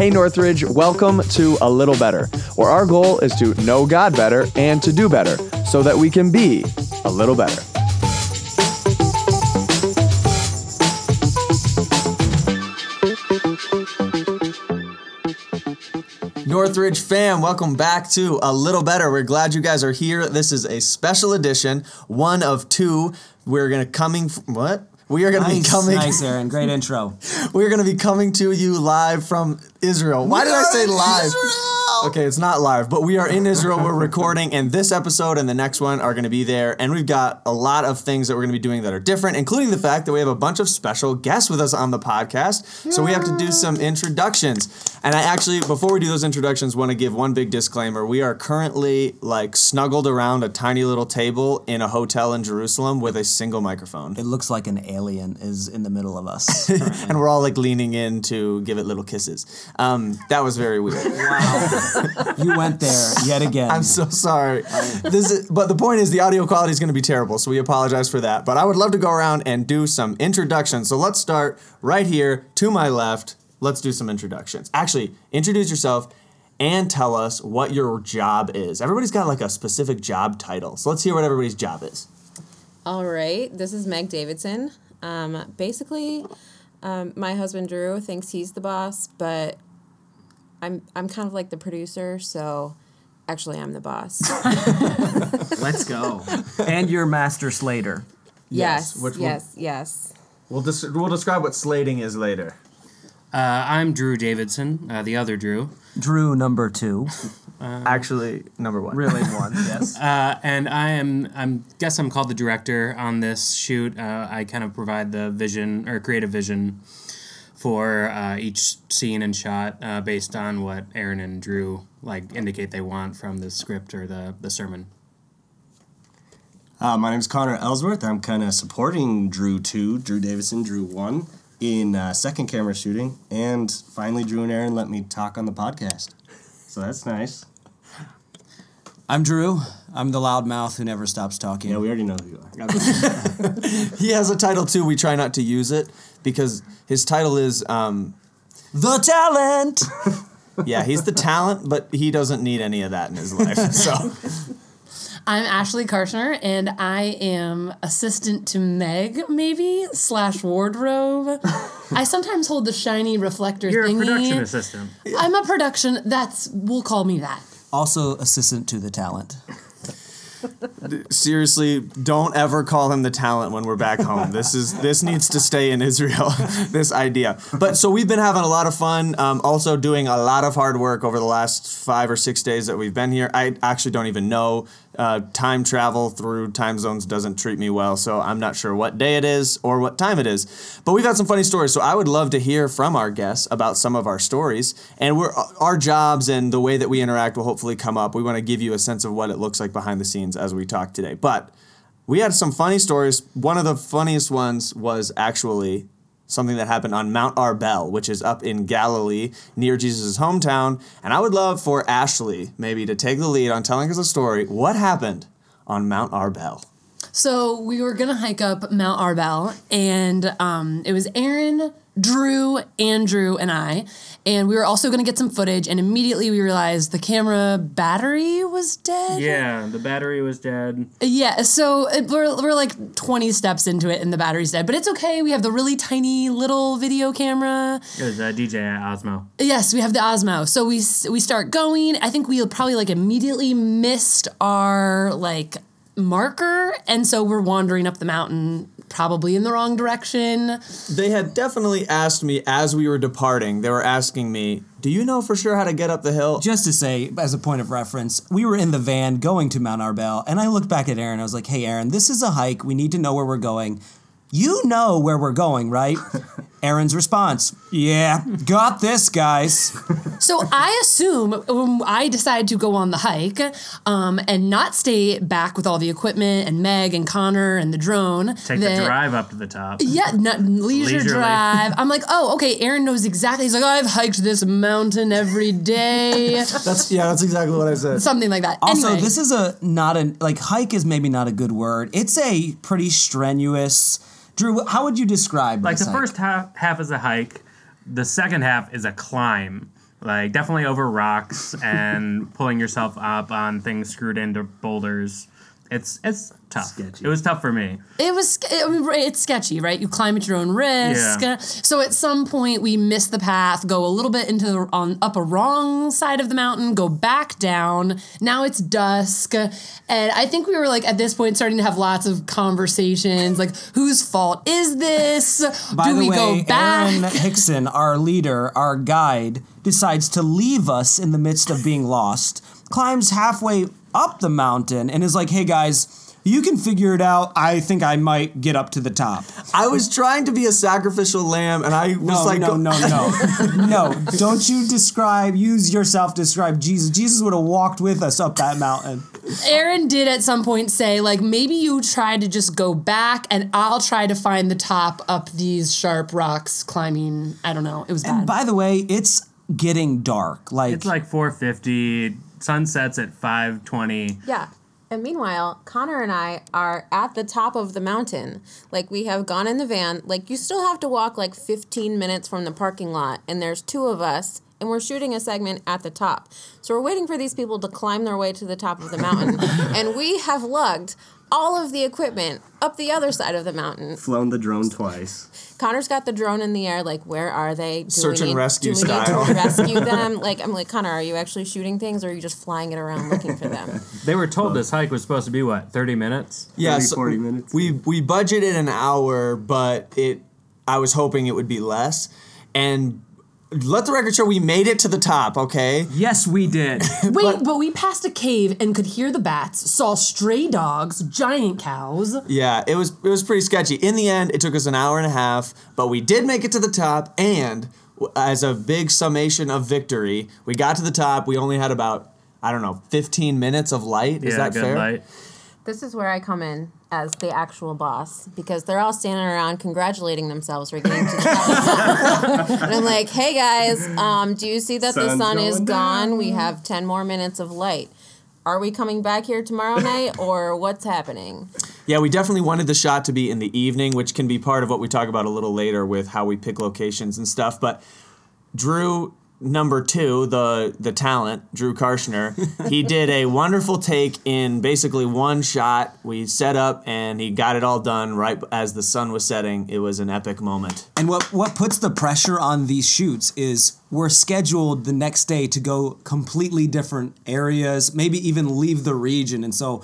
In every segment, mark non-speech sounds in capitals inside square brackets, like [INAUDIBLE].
Hey Northridge, welcome to A Little Better, where our goal is to know God better and to do better so that we can be a little better. Northridge fam, welcome back to A Little Better. We're glad you guys are here. This is a special edition, one of two. We're gonna coming f- what? We are gonna be coming. nice, Aaron. Great intro. [LAUGHS] We're gonna be coming to you live from Israel. Why did I say live? Okay, it's not live, but we are in Israel. We're [LAUGHS] recording, and this episode and the next one are going to be there. And we've got a lot of things that we're going to be doing that are different, including the fact that we have a bunch of special guests with us on the podcast. So we have to do some introductions. And I actually, before we do those introductions, want to give one big disclaimer. We are currently like snuggled around a tiny little table in a hotel in Jerusalem with a single microphone. It looks like an alien is in the middle of us. [LAUGHS] and we're all like leaning in to give it little kisses. Um, that was very weird. You went there yet again. I'm so sorry. This is, but the point is, the audio quality is going to be terrible, so we apologize for that. But I would love to go around and do some introductions. So let's start right here to my left. Let's do some introductions. Actually, introduce yourself and tell us what your job is. Everybody's got like a specific job title, so let's hear what everybody's job is. All right, this is Meg Davidson. Um, basically, um, my husband Drew thinks he's the boss, but I'm I'm kind of like the producer, so actually I'm the boss. [LAUGHS] Let's go. and you're master Slater. yes, which one? yes, yes. We'll des- we'll describe what slating is later. Uh, I'm Drew Davidson, uh, the other Drew, Drew number two. [LAUGHS] Actually, number one. Really one, yes. [LAUGHS] uh, and I am I'm guess I'm called the director on this shoot. Uh, I kind of provide the vision or creative vision for uh, each scene and shot uh, based on what Aaron and Drew like indicate they want from the script or the the sermon. Uh, my is Connor Ellsworth. I'm kind of supporting Drew 2, Drew Davidson, Drew 1 in uh, second camera shooting. And finally, Drew and Aaron let me talk on the podcast. So that's nice. I'm Drew. I'm the loudmouth who never stops talking. Yeah, we already know who you are. [LAUGHS] He has a title too. We try not to use it because his title is um, the talent. [LAUGHS] Yeah, he's the talent, but he doesn't need any of that in his life. [LAUGHS] So I'm Ashley Karshner, and I am assistant to Meg, maybe slash wardrobe. I sometimes hold the shiny reflector You're a production assistant. I'm a production. That's we'll call me that. also assistant to the talent. Seriously, don't ever call him the talent when we're back home. [LAUGHS] This is this needs to stay in Israel. [LAUGHS] this idea. But so we've been having a lot of fun. Um, also doing a lot of hard work over the last five or six days that we've been here. I actually don't even know. Uh, time travel through time zones doesn't treat me well, so I'm not sure what day it is or what time it is. But we've had some funny stories, so I would love to hear from our guests about some of our stories. And we're our jobs and the way that we interact will hopefully come up. We want to give you a sense of what it looks like behind the scenes as we talk today. But we had some funny stories. One of the funniest ones was actually something that happened on Mount Arbel, which is up in Galilee near Jesus' hometown. And I would love for Ashley maybe to take the lead on telling us a story. What happened on Mount Arbel? So we were gonna hike up Mount Arbel, and um, it was Aaron, Drew, Andrew, and I, and we were also gonna get some footage. And immediately we realized the camera battery was dead. Yeah, the battery was dead. Yeah, so it, we're, we're like 20 steps into it and the battery's dead, but it's okay. We have the really tiny little video camera. It was uh, DJ Osmo. Yes, we have the Osmo. So we we start going. I think we probably like immediately missed our like marker, and so we're wandering up the mountain, probably in the wrong direction. They had definitely asked me as we were departing, they were asking me, Do you know for sure how to get up the hill? Just to say, as a point of reference, we were in the van going to Mount Arbel, and I looked back at Aaron. I was like, "Hey, Aaron, this is a hike. We need to know where we're going. You know where we're going, right?" [LAUGHS] Aaron's response: "Yeah, got this, guys." So I assume when I decide to go on the hike um, and not stay back with all the equipment and Meg and Connor and the drone, Take that- the drive up to the top. Yeah, not, leisure Leisurely. drive. I'm like, oh, okay. Aaron knows exactly. He's like, I've hiked this mountain every day, [LAUGHS] That's yeah, that's exactly what I said. something like that. Also, anyway, this is a not an, like hike is maybe not a good word. It's a pretty strenuous. Drew, how would you describe this? Like the hike? first half half is a hike, the second half is a climb. like definitely over rocks and pulling yourself up on things screwed into boulders. It's it's tough. Sketchy. It was tough for me. It was I mean, it's sketchy, right? You climb at your own risk. Yeah. So at some point we miss the path, go a little bit into the, on up a wrong side of the mountain, go back down. Now it's dusk, and I think we were like at this point starting to have lots of conversations, like whose fault is this? By Do the we way, go back? Aaron Hickson, our leader, our guide, decides to leave us in the midst of being lost, climbs halfway up the mountain, and is like, hey guys, you can figure it out. I think I might get up to the top. I was trying to be a sacrificial lamb, and I was No, like, no, no, no, [LAUGHS] no. Don't you describe, use yourself, describe Jesus. Jesus would have walked with us up that mountain. Aaron did at some point say, like, maybe you try to just go back and I'll try to find the top up these sharp rocks climbing. I don't know. It was bad. And by the way, it's getting dark. Like, It's like 450. Sun sets at 520. Yeah. And meanwhile, Connor and I are at the top of the mountain. Like we have gone in the van. Like you still have to walk like 15 minutes from the parking lot, and there's two of us, and we're shooting a segment at the top. So we're waiting for these people to climb their way to the top of the mountain, [LAUGHS] and we have lugged all of the equipment up the other side of the mountain. Flown the drone twice. Connor's got the drone in the air. Like, where are they? Do Search we and need, rescue do we style. Need to rescue [LAUGHS] them. Like, I'm like, Connor, are you actually shooting things, or are you just flying it around looking for them? [LAUGHS] They were told this hike was supposed to be what 30 minutes. yeah, 30, so 40 minutes. We we budgeted an hour, but it I was hoping it would be less. And let the record show we made it to the top. Okay. yes, we did. [LAUGHS] Wait, but, we passed a cave and could hear the bats, saw stray dogs, giant cows. Yeah, it was it was pretty sketchy. In the end, it took us an hour and a half, but we did make it to the top. And as a big summation of victory, we got to the top. We only had about I don't know 15 minutes of light. Is yeah, that good fair? light. This is where I come in as the actual boss because they're all standing around congratulating themselves for getting to the top of the mountain. And I'm like, hey guys, um, do you see that the sun is going gone? We have 10 more minutes of light. Are we coming back here tomorrow [LAUGHS] night or what's happening? Yeah, we definitely wanted the shot to be in the evening, which can be part of what we talk about a little later with how we pick locations and stuff. But Drew number two, the the talent, Drew Karshner, he [LAUGHS] did a wonderful take in basically one shot. We set up and he got it all done right as the sun was setting. It was an epic moment. And what what puts the pressure on these shoots is we're scheduled the next day to go completely different areas, maybe even leave the region, and so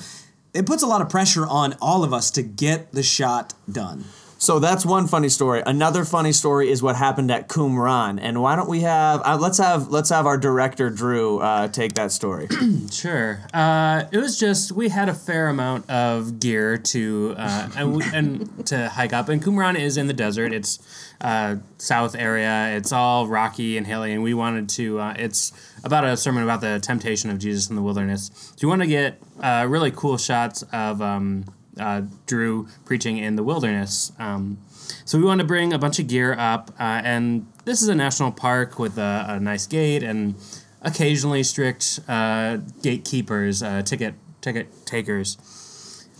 it puts a lot of pressure on all of us to get the shot done. So that's one funny story. Another funny story is what happened at Qumran. And why don't we have uh, let's have let's have our director Drew uh, take that story. [CLEARS THROAT] Sure. Uh, it was just we had a fair amount of gear to uh, and, we, and to hike up. And Qumran is in the desert. It's uh, south area. It's all rocky and hilly. And we wanted to. Uh, it's about a sermon about the temptation of Jesus in the wilderness. So you want to get really cool shots of um, uh, Drew preaching in the wilderness. Um, so we want to bring a bunch of gear up, uh, and this is a national park with a, a nice gate and occasionally strict uh, gatekeepers, uh, ticket ticket takers.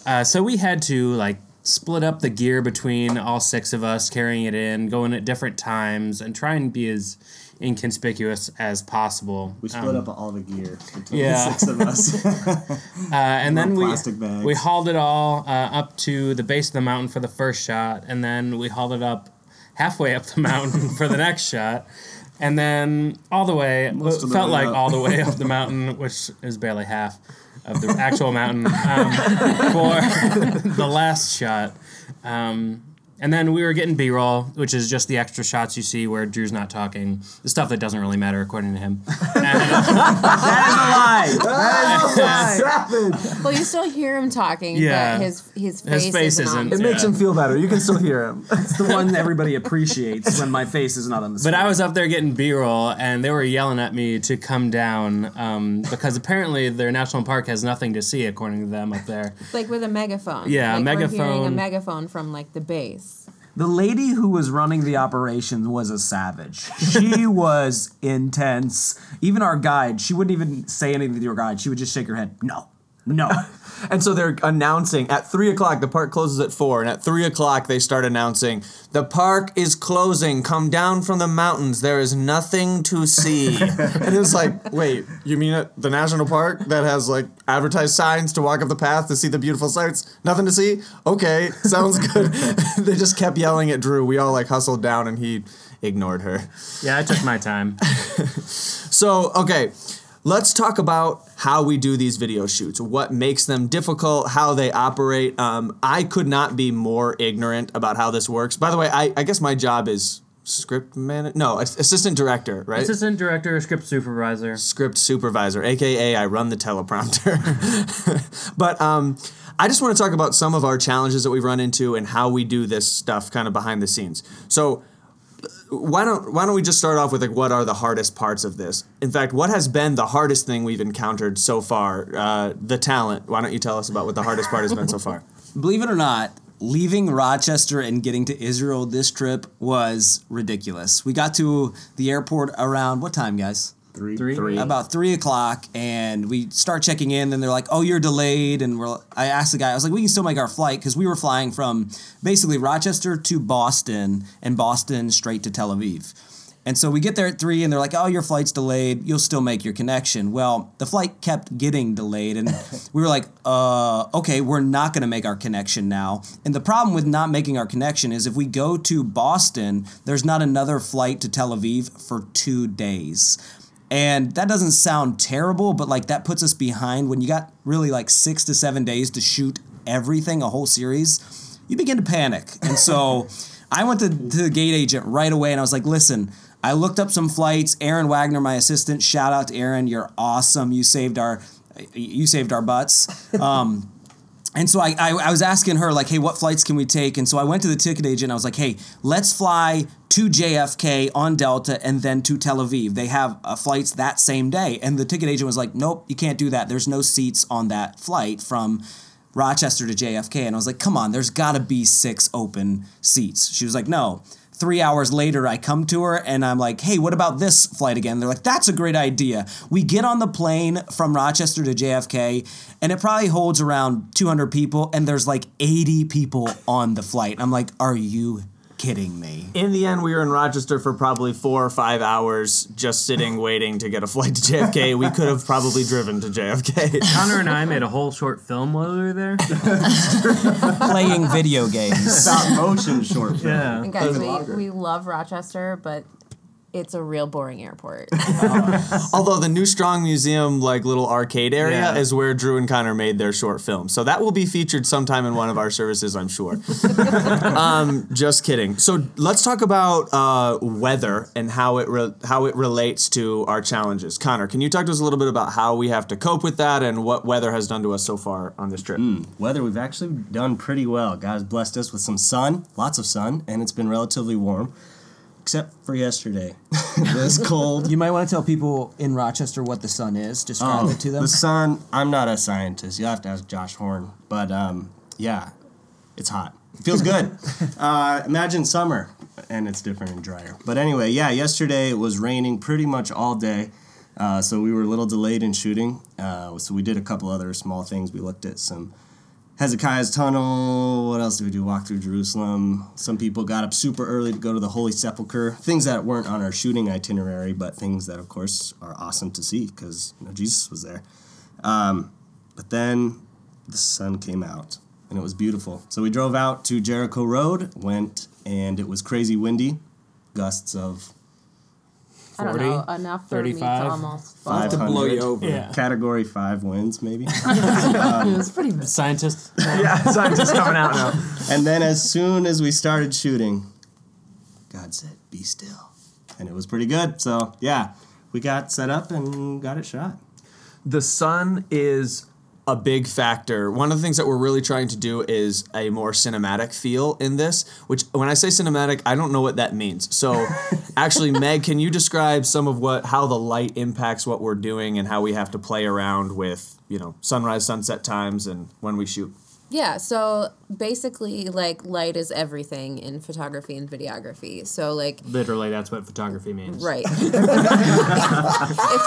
Uh, so we had to like split up the gear between all six of us, carrying it in, going at different times, and try and be as inconspicuous as possible. We split Um, up all the gear between yeah. the six of us. [LAUGHS] Uh, and then we bags. we hauled it all uh, up to the base of the mountain for the first shot, and then we hauled it up halfway up the [LAUGHS] mountain for the next shot, and then all the way Most of the felt like up. all the way up the [LAUGHS] mountain, which is barely half of the actual mountain um, for [LAUGHS] the last shot. Um, and then we were getting B-roll, which is just the extra shots you see where Drew's not talking, the stuff that doesn't really matter according to him. [LAUGHS] That is a lie. That is a lie. Savage. Well, you still hear him talking, Yeah. but his his face, His face isn't, on. isn't. It makes Yeah. him feel better. You can still hear him. It's the one everybody appreciates when my face is not on the screen. But I was up there getting B-roll, and they were yelling at me to come down um, because apparently their national park has nothing to see, according to them up there. like with a megaphone. Yeah, a like We're hearing a megaphone. megaphone from like the base. The lady who was running the operation was a savage. She [LAUGHS] was intense. Even our guide, she wouldn't even say anything to our guide. She would just shake her head. No, No. [LAUGHS] And so they're announcing at three o'clock. The park closes at four, and at three o'clock they start announcing the park is closing. Come down from the mountains. There is nothing to see. [LAUGHS] and it's like, wait, you mean the national park that has like advertised signs to walk up the path to see the beautiful sights? Nothing to see. Okay, sounds good. [LAUGHS] they just kept yelling at Drew. We all like hustled down, and he ignored her. Yeah, I took my time. So, okay, let's talk about how we do these video shoots, what makes them difficult, how they operate. Um, I could not be more ignorant about how this works. By the way, I, I guess my job is script manager. No, assistant director, right? Assistant director, script supervisor. script supervisor, aka I run the teleprompter. [LAUGHS] but um, I just want to talk about some of our challenges that we've run into and how we do this stuff kind of behind the scenes. So why don't why don't we just start off with like what are the hardest parts of this? In fact, what has been the hardest thing we've encountered so far? Uh, the talent. Why don't you tell us about what the hardest part has been so far? [LAUGHS] Believe it or not, leaving Rochester and getting to Israel this trip was ridiculous. We got to the airport around what time, guys? Three. Three. About three o'clock, and we start checking in. Then they're like, "Oh, you're delayed." And we're, I asked the guy, I was like, "We can still make our flight because we were flying from basically Rochester to Boston, and Boston straight to Tel Aviv." And so we get there at three, and they're like, "Oh, your flight's delayed. You'll still make your connection." Well, the flight kept getting delayed, and [LAUGHS] we were like, "Uh, okay, we're not going to make our connection now." And the problem with not making our connection is if we go to Boston, there's not another flight to Tel Aviv for two days. And that doesn't sound terrible, but like that puts us behind when you got really like six to seven days to shoot everything, a whole series, you begin to panic. And so [LAUGHS] I went to, to the gate agent right away and I was like, listen, I looked up some flights. Aaron Wagner, my assistant, shout out to Aaron. You're awesome. You saved our you saved our butts. [LAUGHS] Um, and so I, I, I was asking her, like, hey, what flights can we take? And so I went to the ticket agent. I was like, hey, let's fly to JFK on Delta and then to Tel Aviv. They have uh, flights that same day. And the ticket agent was like, nope, you can't do that. There's no seats on that flight from Rochester to JFK. And I was like, come on, there's got to be six open seats. She was like, no. Three hours later, I come to her and I'm like, hey, what about this flight again? They're like, that's a great idea. We get on the plane from Rochester to JFK and it probably holds around 200 people and there's like 80 people on the flight. I'm like, are you kidding me? In the end, we were in Rochester for probably four or five hours, just sitting [LAUGHS] waiting to get a flight to JFK. We could have probably driven to JFK. Connor and I made a whole short film while we were there. [LAUGHS] Playing video games. Stop motion short film. Yeah. And guys, we, we love Rochester, but it's a real boring airport. [LAUGHS] Although the New Strong Museum, like little arcade area, Yeah. is where Drew and Connor made their short film. So that will be featured sometime in one of our services, I'm sure. [LAUGHS] um, just kidding. So let's talk about uh, weather and how it re- how it relates to our challenges. Connor, can you talk to us a little bit about how we have to cope with that and what weather has done to us so far on this trip? Weather, we've actually done pretty well. God has blessed us with some sun, lots of sun, and it's been relatively warm, except for yesterday. [LAUGHS] this cold. You might want to tell people in Rochester what the sun is. Describe it to them. The sun, I'm not a scientist. You'll have to ask Josh Horn. But um, yeah, it's hot. It feels good. [LAUGHS] uh, imagine summer, and it's different and drier. But anyway, yeah, yesterday it was raining pretty much all day. Uh, so we were a little delayed in shooting. Uh, so we did a couple other small things. We looked at some Hezekiah's Tunnel. What else did we do? Walk through Jerusalem. Some people got up super early to go to the Holy Sepulchre. Things that weren't on our shooting itinerary, but things that, of course, are awesome to see because you know, Jesus was there. Um, but then the sun came out and it was beautiful. So we drove out to Jericho Road, went, and it was crazy windy, gusts of I don't know, enough for me to 35? almost five to blow you over. Yeah. Category five winds, maybe. [LAUGHS] it was pretty um, bad. Scientist. Yeah, [LAUGHS] scientists coming out now. [LAUGHS] And then as soon as we started shooting, God said, "Be still," and it was pretty good. So yeah, we got set up and got it shot. the sun is a big factor. One of the things that we're really trying to do is a more cinematic feel in this, which when I say cinematic, I don't know what that means. So [LAUGHS] actually Meg, can you describe some of what how the light impacts what we're doing and how we have to play around with, you know, sunrise sunset times and when we shoot? Yeah, so basically, like, light is everything in photography and videography. So, like, Literally, that's what photography means. right. [LAUGHS] [LAUGHS] if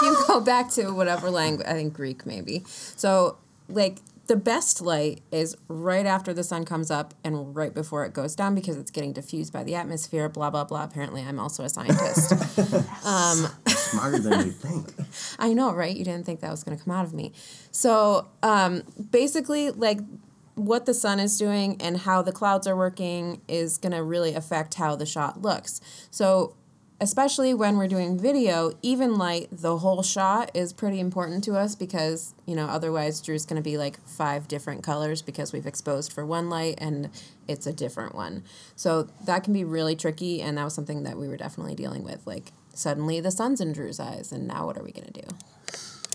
you go back to whatever language, I think Greek maybe. So, like the best light is right after the sun comes up and right before it goes down because it's getting diffused by the atmosphere. Blah blah blah. Apparently, I'm also a scientist. [LAUGHS] um Smarter than you think. [LAUGHS] I know, right? You didn't think that was going to come out of me. So um, basically, like what the sun is doing and how the clouds are working is going to really affect how the shot looks. So, especially when we're doing video, even light, the whole shot is pretty important to us because, you know, otherwise Drew's going to be like five different colors because we've exposed for one light and it's a different one. So, that can be really tricky. And that was something that we were definitely dealing with. Like, suddenly the sun's in Drew's eyes, and now what are we going to do?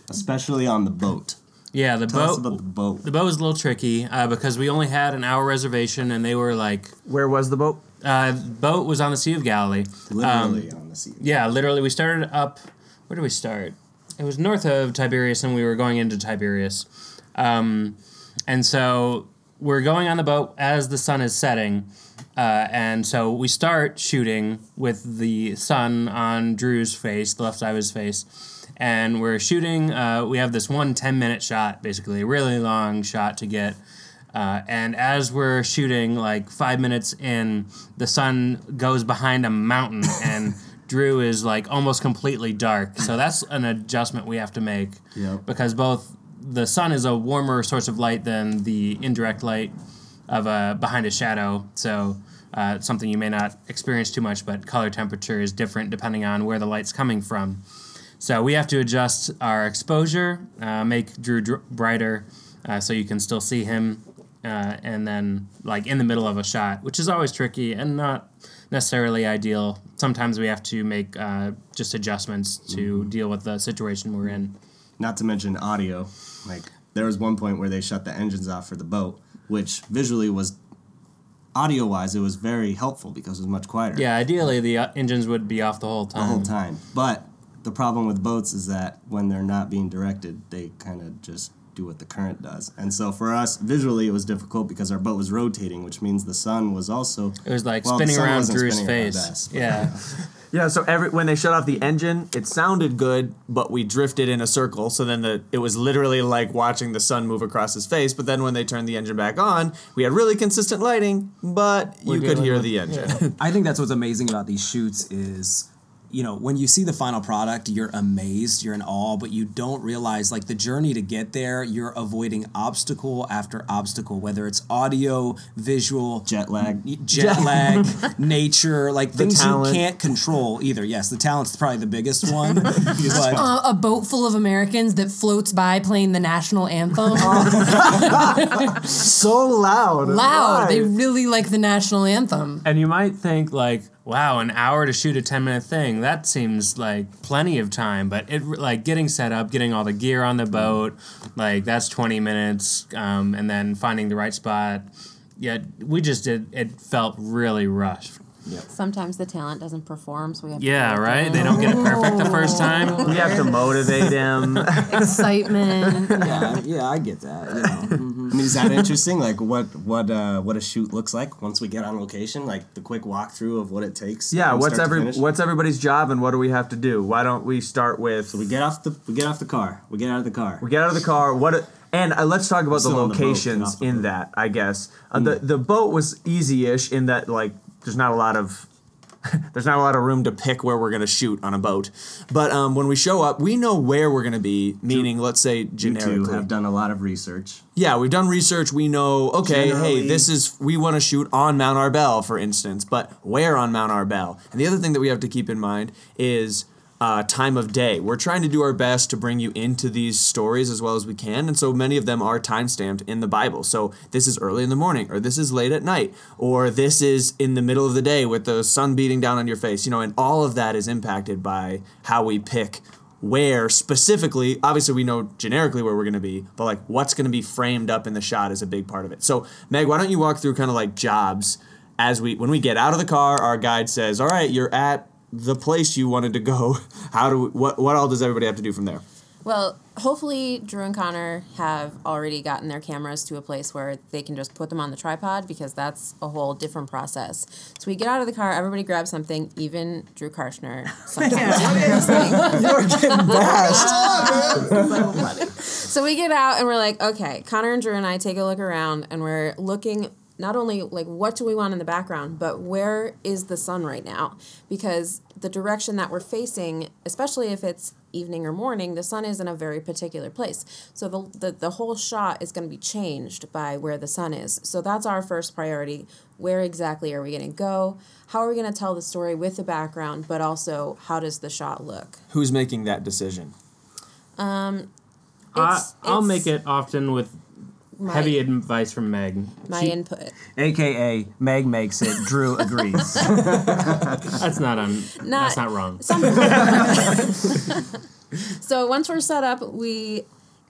Especially on the boat. Yeah, the Tell us boat. about the boat. The boat was a little tricky uh, because we only had an hour reservation, and they were like, Where was the boat? Uh, boat was on the Sea of Galilee. Literally on the sea. Yeah, literally, we started up. Where did we start? It was north of Tiberias, and we were going into Tiberias. Um, and so we're going on the boat as the sun is setting. Uh, and so we start shooting with the sun on Drew's face, the left side of his face. And we're shooting, uh, we have this one 10 minute shot, basically, a really long shot to get. Uh, and as we're shooting, like five minutes in, the sun goes behind a mountain, [LAUGHS] and Drew is like almost completely dark. So that's an adjustment we have to make Yep. because both the sun is a warmer source of light than the indirect light of a behind a shadow. So uh, something you may not experience too much, but color temperature is different depending on where the light's coming from. So we have to adjust our exposure, uh, make Drew dr- brighter, uh, so you can still see him, uh, and then like in the middle of a shot, which is always tricky and not necessarily ideal. Sometimes we have to make uh, just adjustments to deal with the situation we're in. Not to mention audio. Like there was one point where they shut the engines off for the boat, which visually was audio wise it was very helpful because it was much quieter Yeah, ideally the uh, engines would be off the whole time. the whole time. But the problem with boats is that when they're not being directed, they kind of just do what the current does. And so for us, visually, it was difficult because our boat was rotating, which means the sun was also. It was like Well, spinning around wasn't Drew's spinning at our face. best, but- yeah. [LAUGHS] Yeah, so every when they shut off the engine, it sounded good, but we drifted in a circle. So then the it was literally like watching the sun move across his face. But then when they turned the engine back on, we had really consistent lighting, but you could hear with- the engine. [LAUGHS] I think that's what's amazing about these shoots is you know when you see the final product you're amazed you're in awe but you don't realize like the journey to get there you're avoiding obstacle after obstacle whether it's audio visual Jet lag. jet lag [LAUGHS] nature like the things you can't control either yes the talent's probably the biggest [LAUGHS] one but Uh, a boat full of Americans that floats by playing the national anthem. [LAUGHS] so loud. Loud. They really like the national anthem. And you might think like, wow, an hour to shoot a 10 minute thing. That seems like plenty of time, but it like getting set up, getting all the gear on the boat, like that's 20 minutes um, and then finding the right spot. Yeah, we just did it felt really rushed. Sometimes the talent doesn't perform, so we have to Yeah, right? it. They don't get it perfect the first time. We have to motivate them. [LAUGHS] Excitement. [LAUGHS] yeah yeah i get that you know I [LAUGHS] mean, is that interesting? Like what what uh, what a shoot looks like once we get on location? Like the quick walkthrough of what it takes. Yeah, what's every what's everybody's job and what do we have to do? Why don't we start with We get off the we get off the car. We get out of the car. We get out of the car. What? And uh, let's talk about the on the boat, locations in that. I guess uh, the the boat was easy-ish in that like there's not a lot of [LAUGHS] there's not a lot of room to pick where we're gonna shoot on a boat. But um, when we show up, we know where we're gonna be. Meaning, let's say You generically. two have done a lot of research. Yeah, we've done research. We know, okay, Generally- hey, this is, we want to shoot on Mount Arbel, for instance, but where on Mount Arbel? And the other thing that we have to keep in mind is uh, time of day. We're trying to do our best to bring you into these stories as well as we can. And so many of them are time stamped in the Bible. So this is early in the morning, or this is late at night, or this is in the middle of the day with the sun beating down on your face, you know, and all of that is impacted by how we pick where specifically obviously we know generically where we're going to be but like what's going to be framed up in the shot is a big part of it so meg why don't you walk through kind of like jobs as we when we get out of the car our guide says all right you're at the place you wanted to go [LAUGHS] how do we, what what all does everybody have to do from there Well, hopefully Drew and Connor have already gotten their cameras to a place where they can just put them on the tripod because that's a whole different process. So we get out of the car, everybody grabs something, even Drew Karshner. Sometimes he grabs something. you're getting bashed [LAUGHS] so we get out and we're like, okay, Connor and Drew and I take a look around and we're looking not only like what do we want in the background, but where is the sun right now? Because the direction that we're facing, especially if it's evening or morning, the sun is in a very particular place. So the the, the whole shot is going to be changed by where the sun is. So that's our first priority. Where exactly are we going to go? How are we going to tell the story with the background, but also how does the shot look? Who's making that decision? Um, I, It's- I'll it's make it often with my, heavy advice from Meg. my She- input. AKA Meg makes it, Drew agrees. [LAUGHS] That's not on. Not- that's not wrong. [LAUGHS] So once we're set up, we,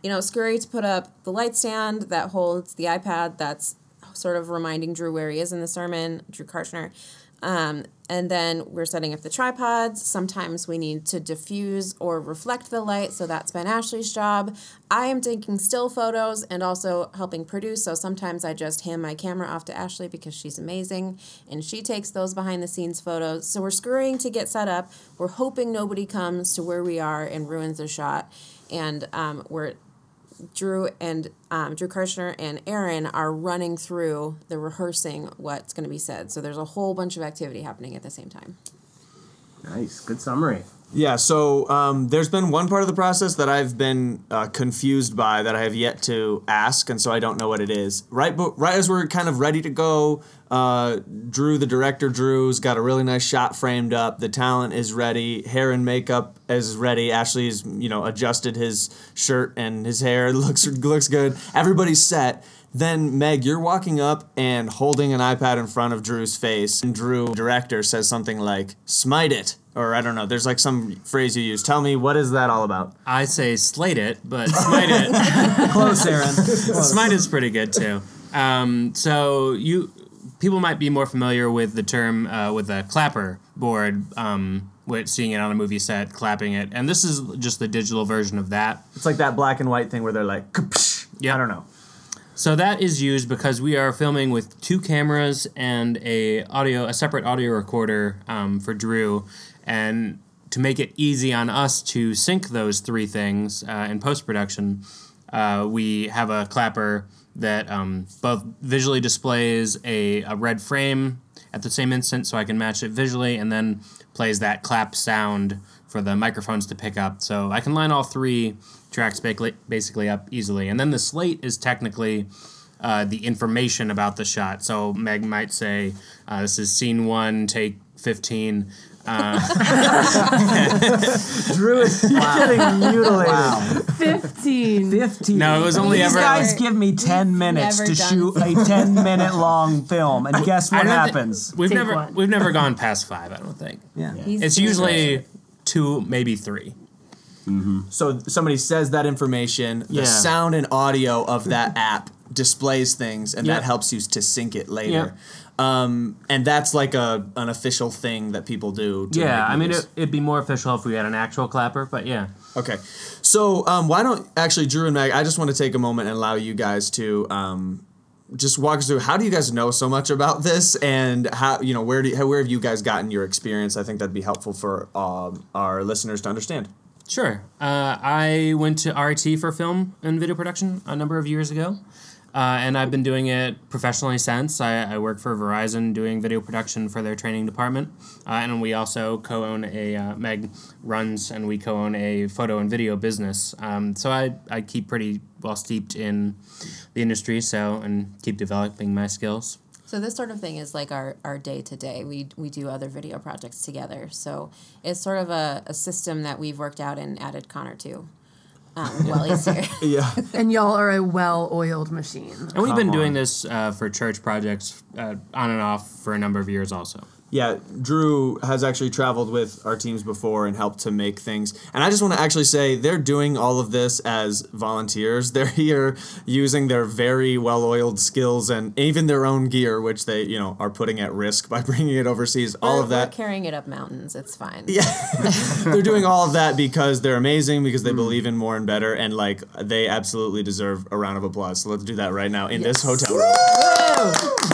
you know, scurry to put up the light stand that holds the iPad. That's sort of reminding Drew where he is in the sermon, Drew Karshner. Um, and then we're setting up the tripods. Sometimes we need to diffuse or reflect the light, so that's been Ashley's job. I am taking still photos and also helping produce, so sometimes I just hand my camera off to Ashley because she's amazing and she takes those behind the scenes photos. So we're scurrying to get set up. We're hoping nobody comes to where we are and ruins the shot. And um, we're Drew and um, Drew Kirshner and Aaron are running through the rehearsing what's going to be said. So there's a whole bunch of activity happening at the same time. Nice, good summary. Yeah, so um, there's been one part of the process that I've been uh, confused by that I have yet to ask, and so I don't know what it is. Right, but right as we're kind of ready to go, uh, Drew, the director, Drew's got a really nice shot framed up. The talent is ready. Hair and makeup is ready. Ashley's you know adjusted his shirt and his hair [LAUGHS] looks looks good. Everybody's set. Then Meg, you're walking up and holding an iPad in front of Drew's face, and Drew, director, says something like "smite it," or I don't know. There's like some phrase you use. Tell me what is that all about? I say slate it, but smite it. [LAUGHS] Close, Aaron. [LAUGHS] Smite is pretty good too. Um, so you people might be more familiar with the term uh, with a clapper board, um, with seeing it on a movie set, clapping it, and this is just the digital version of that. It's like that black and white thing where they're like. Yeah. I don't know. So that is used because we are filming with two cameras and a audio, a separate audio recorder um, for Drew, and to make it easy on us to sync those three things uh, in post production, uh, we have a clapper that um, both visually displays a, a red frame at the same instant, so I can match it visually, and then plays that clap sound for the microphones to pick up. So I can line all three tracks basically, up easily. And then the slate is technically uh, the information about the shot. So Meg might say, uh, "This is scene one, take 15. [LAUGHS] Drew is getting mutilated. Wow. 15. 15. No, it was only These ever- guys give me 10 minutes to done shoot a 10 minute long film. And guess what don't thi- happens? we've Take never one. we've never gone past five. I don't think. yeah. He's It's usually great. two, maybe three. Mm-hmm. So somebody says that information, the Yeah. sound and audio of that app displays things, and Yep. that helps you to sync it later. Um, and that's like a an official thing that people do. Yeah, I mean it, it'd be more official if we had an actual clapper, but yeah. Okay, so um, why don't actually Drew and Meg? I just want to take a moment and allow you guys to um, just walk us through. How do you guys know so much about this, and how you know where do you, where have you guys gotten your experience? I think that'd be helpful for um, our listeners to understand. Sure. Uh, I went to RIT for film and video production a number of years ago, uh, and I've been doing it professionally since. I, I work for Verizon doing video production for their training department, uh, and we also co-own a uh, Meg runs and we co-own a photo and video business. Um, so I I keep pretty well steeped in the industry, so and keep developing my skills. So this sort of thing is like our, our day to day. We we do other video projects together. So it's sort of a, a system that we've worked out and added Connor to um, while he's here. [LAUGHS] Yeah. [LAUGHS] And y'all are a well oiled machine. And we've been doing this uh, for church projects uh, on and off for a number of years, also. Yeah, Drew has actually traveled with our teams before and helped to make things. And I just want to actually say they're doing all of this as volunteers. [LAUGHS] They're here using their very well-oiled skills and even their own gear, which they, you know, are putting at risk by [LAUGHS] bringing it overseas. all We're- of that. We're carrying it up mountains. It's fine. Yeah, [LAUGHS] they're doing all of that because they're amazing, because they mm. believe in more and better, and like they absolutely deserve a round of applause. So let's do that right now in this hotel room.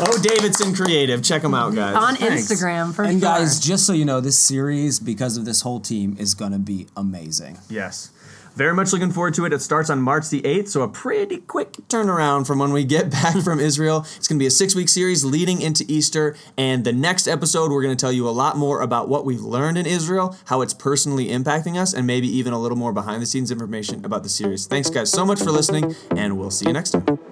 Oh, Davidson Creative, check them out, guys. On Thanks. Instagram for And sure. guys, just so you know, this series, because of this whole team, is going to be amazing. Yes. very much looking forward to it. It starts on March the 8th, so a pretty quick turnaround from when we get [LAUGHS] back from Israel. It's going to be a six week series leading into Easter. And the next episode, we're going to tell you a lot more about what we've learned in Israel, how it's personally impacting us, and maybe even a little more behind the scenes information about the series. Thanks, guys, so much for listening, and we'll see you next time.